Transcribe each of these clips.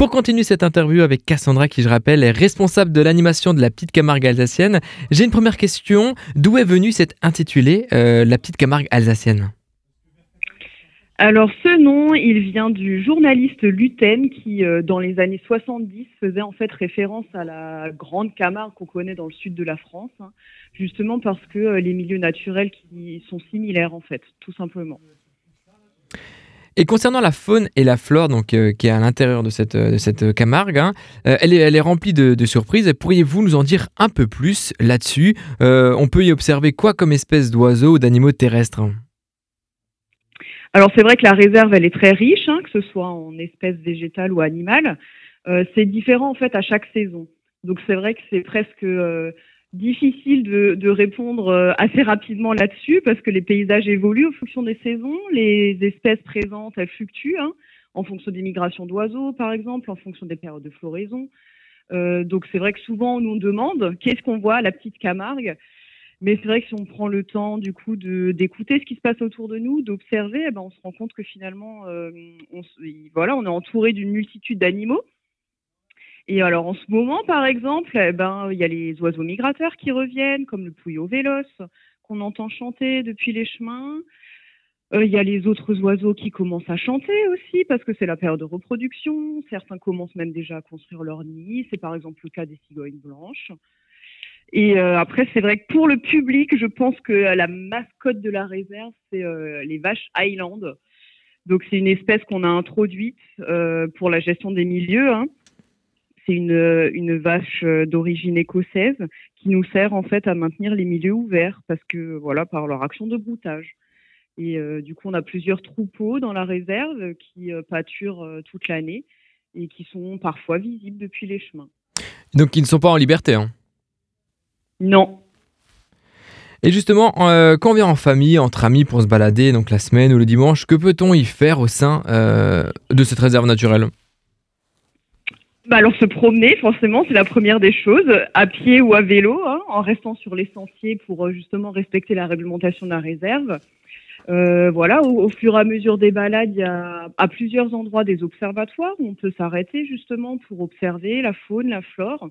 Pour continuer cette interview avec Cassandra, qui je rappelle est responsable de l'animation de la petite Camargue alsacienne, j'ai une première question. D'où est venue cette intitulée euh, La petite Camargue alsacienne? Alors ce nom, il vient du journaliste Luten qui, euh, dans les années 70, faisait en fait référence à la grande Camargue qu'on connaît dans le sud de la France, hein, justement parce que euh, les milieux naturels qui sont similaires en fait, tout simplement. Et concernant la faune et la flore donc, euh, qui est à l'intérieur de cette, de cette Camargue, hein, elle, est, elle, est, remplie de, surprises. Pourriez-vous nous en dire un peu plus là-dessus? On peut y observer quoi comme espèces d'oiseaux ou d'animaux terrestres? Alors c'est vrai que la réserve, elle est très riche, hein, que ce soit en espèces végétales ou animales. Euh, c'est différent en fait à chaque saison. Donc c'est vrai que c'est presque euh, difficile de, répondre euh, assez rapidement là-dessus parce que les paysages évoluent en fonction des saisons, les espèces présentes, elles fluctuent hein, en fonction des migrations d'oiseaux par exemple, en fonction des périodes de floraison. Euh, donc c'est vrai que souvent on nous demande qu'est-ce qu'on voit à la petite Camargue. Mais c'est vrai que si on prend le temps du coup d'écouter ce qui se passe autour de nous, d'observer, eh ben, on se rend compte que finalement, euh, on, voilà, on est entouré d'une multitude d'animaux. Et alors en ce moment, par exemple, eh ben, il y a les oiseaux migrateurs qui reviennent, comme le pouillot véloce qu'on entend chanter depuis les chemins. Euh, il y a les autres oiseaux qui commencent à chanter aussi parce que c'est la période de reproduction. Certains commencent même déjà à construire leur nid. C'est par exemple le cas des cigognes blanches. Et euh, après, c'est vrai que pour le public, je pense que la mascotte de la réserve, c'est euh, les vaches Highland. Donc, c'est une espèce qu'on a introduite euh, pour la gestion des milieux. Hein. C'est une, une vache d'origine écossaise qui nous sert en fait à maintenir les milieux ouverts parce que voilà, par leur action de broutage. Et du coup, on a plusieurs troupeaux dans la réserve qui pâturent toute l'année et qui sont parfois visibles depuis les chemins. Donc, ils ne sont pas en liberté. Hein? Non. Et justement, euh, quand on vient en famille, entre amis pour se balader, donc la semaine ou le dimanche, que peut-on y faire au sein euh, de cette réserve naturelle? Bah alors se promener, forcément, c'est la première des choses, à pied ou à vélo, hein, en restant sur les sentiers pour euh, justement respecter la réglementation de la réserve. voilà, au, fur et à mesure des balades, il y a à plusieurs endroits des observatoires où on peut s'arrêter justement pour observer la faune, la flore.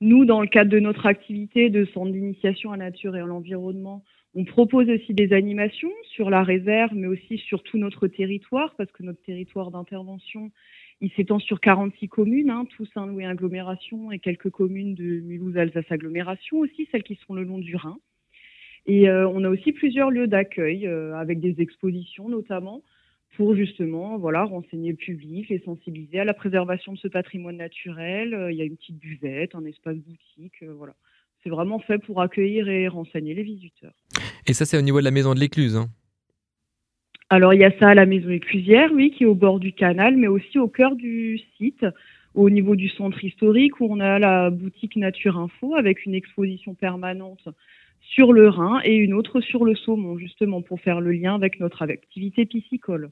Nous, dans le cadre de notre activité de centre d'initiation à la nature et à l'environnement, on propose aussi des animations sur la réserve, mais aussi sur tout notre territoire, parce que notre territoire d'intervention, il s'étend sur 46 communes, hein, tout Saint-Louis agglomération et quelques communes de Mulhouse-Alsace agglomération aussi, celles qui sont le long du Rhin. Et euh, on a aussi plusieurs lieux d'accueil, euh, avec des expositions notamment, pour justement voilà, renseigner le public, les sensibiliser à la préservation de ce patrimoine naturel. Euh, il y a une petite buvette, un espace boutique, voilà. C'est vraiment fait pour accueillir et renseigner les visiteurs. Et ça, c'est au niveau de la maison de l'écluse hein Alors, il y a ça à la maison éclusière, oui, qui est au bord du canal, mais aussi au cœur du site, au niveau du centre historique, où on a la boutique Nature Info avec une exposition permanente sur le Rhin et une autre sur le saumon, justement, pour faire le lien avec notre activité piscicole.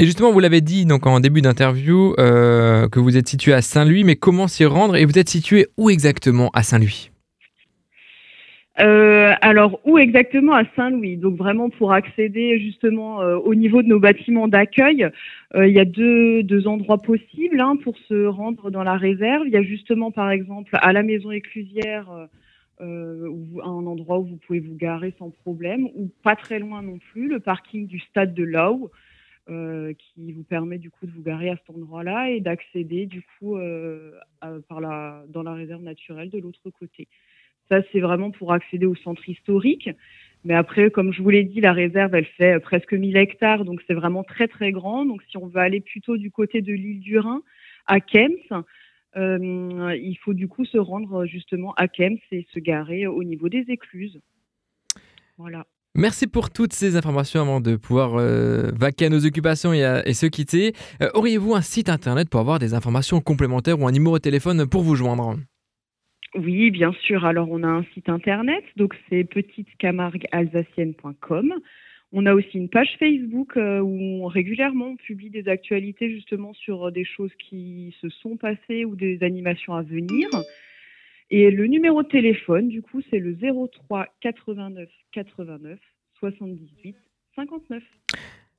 Et justement, vous l'avez dit donc en début d'interview euh, que vous êtes situé à Saint-Louis, mais comment s'y rendre? Et vous êtes situé où exactement à Saint-Louis? Euh, alors, où exactement à Saint-Louis Donc vraiment pour accéder justement euh, au niveau de nos bâtiments d'accueil, il y a deux, deux endroits possibles hein, pour se rendre dans la réserve. Il y a justement par exemple à la maison éclusière un endroit où vous pouvez vous garer sans problème, ou pas très loin non plus, le parking du stade de Lau, euh, qui vous permet du coup de vous garer à cet endroit-là et d'accéder du coup euh, par la, dans la réserve naturelle de l'autre côté. Ça, c'est vraiment pour accéder au centre historique. Mais après, comme je vous l'ai dit, la réserve, elle fait presque 1000 hectares, donc c'est vraiment très très grand. Donc si on veut aller plutôt du côté de l'île du Rhin, à Kems, euh, il faut du coup se rendre justement à Kems et se garer au niveau des écluses. Voilà. Merci pour toutes ces informations avant de pouvoir euh, vaquer à nos occupations et, se quitter. Euh, auriez-vous un site internet pour avoir des informations complémentaires ou un numéro de téléphone pour vous joindre? Oui, bien sûr. Alors on a un site internet, donc c'est petitecamarguealsacienne.com. On a aussi une page Facebook euh, où régulièrement on publie des actualités justement sur des choses qui se sont passées ou des animations à venir. Et le numéro de téléphone, du coup, c'est le 03 89 89 78 59.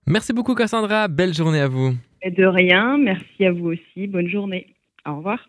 Merci beaucoup Cassandra, belle journée à vous. Et de rien, merci à vous aussi, bonne journée. Au revoir.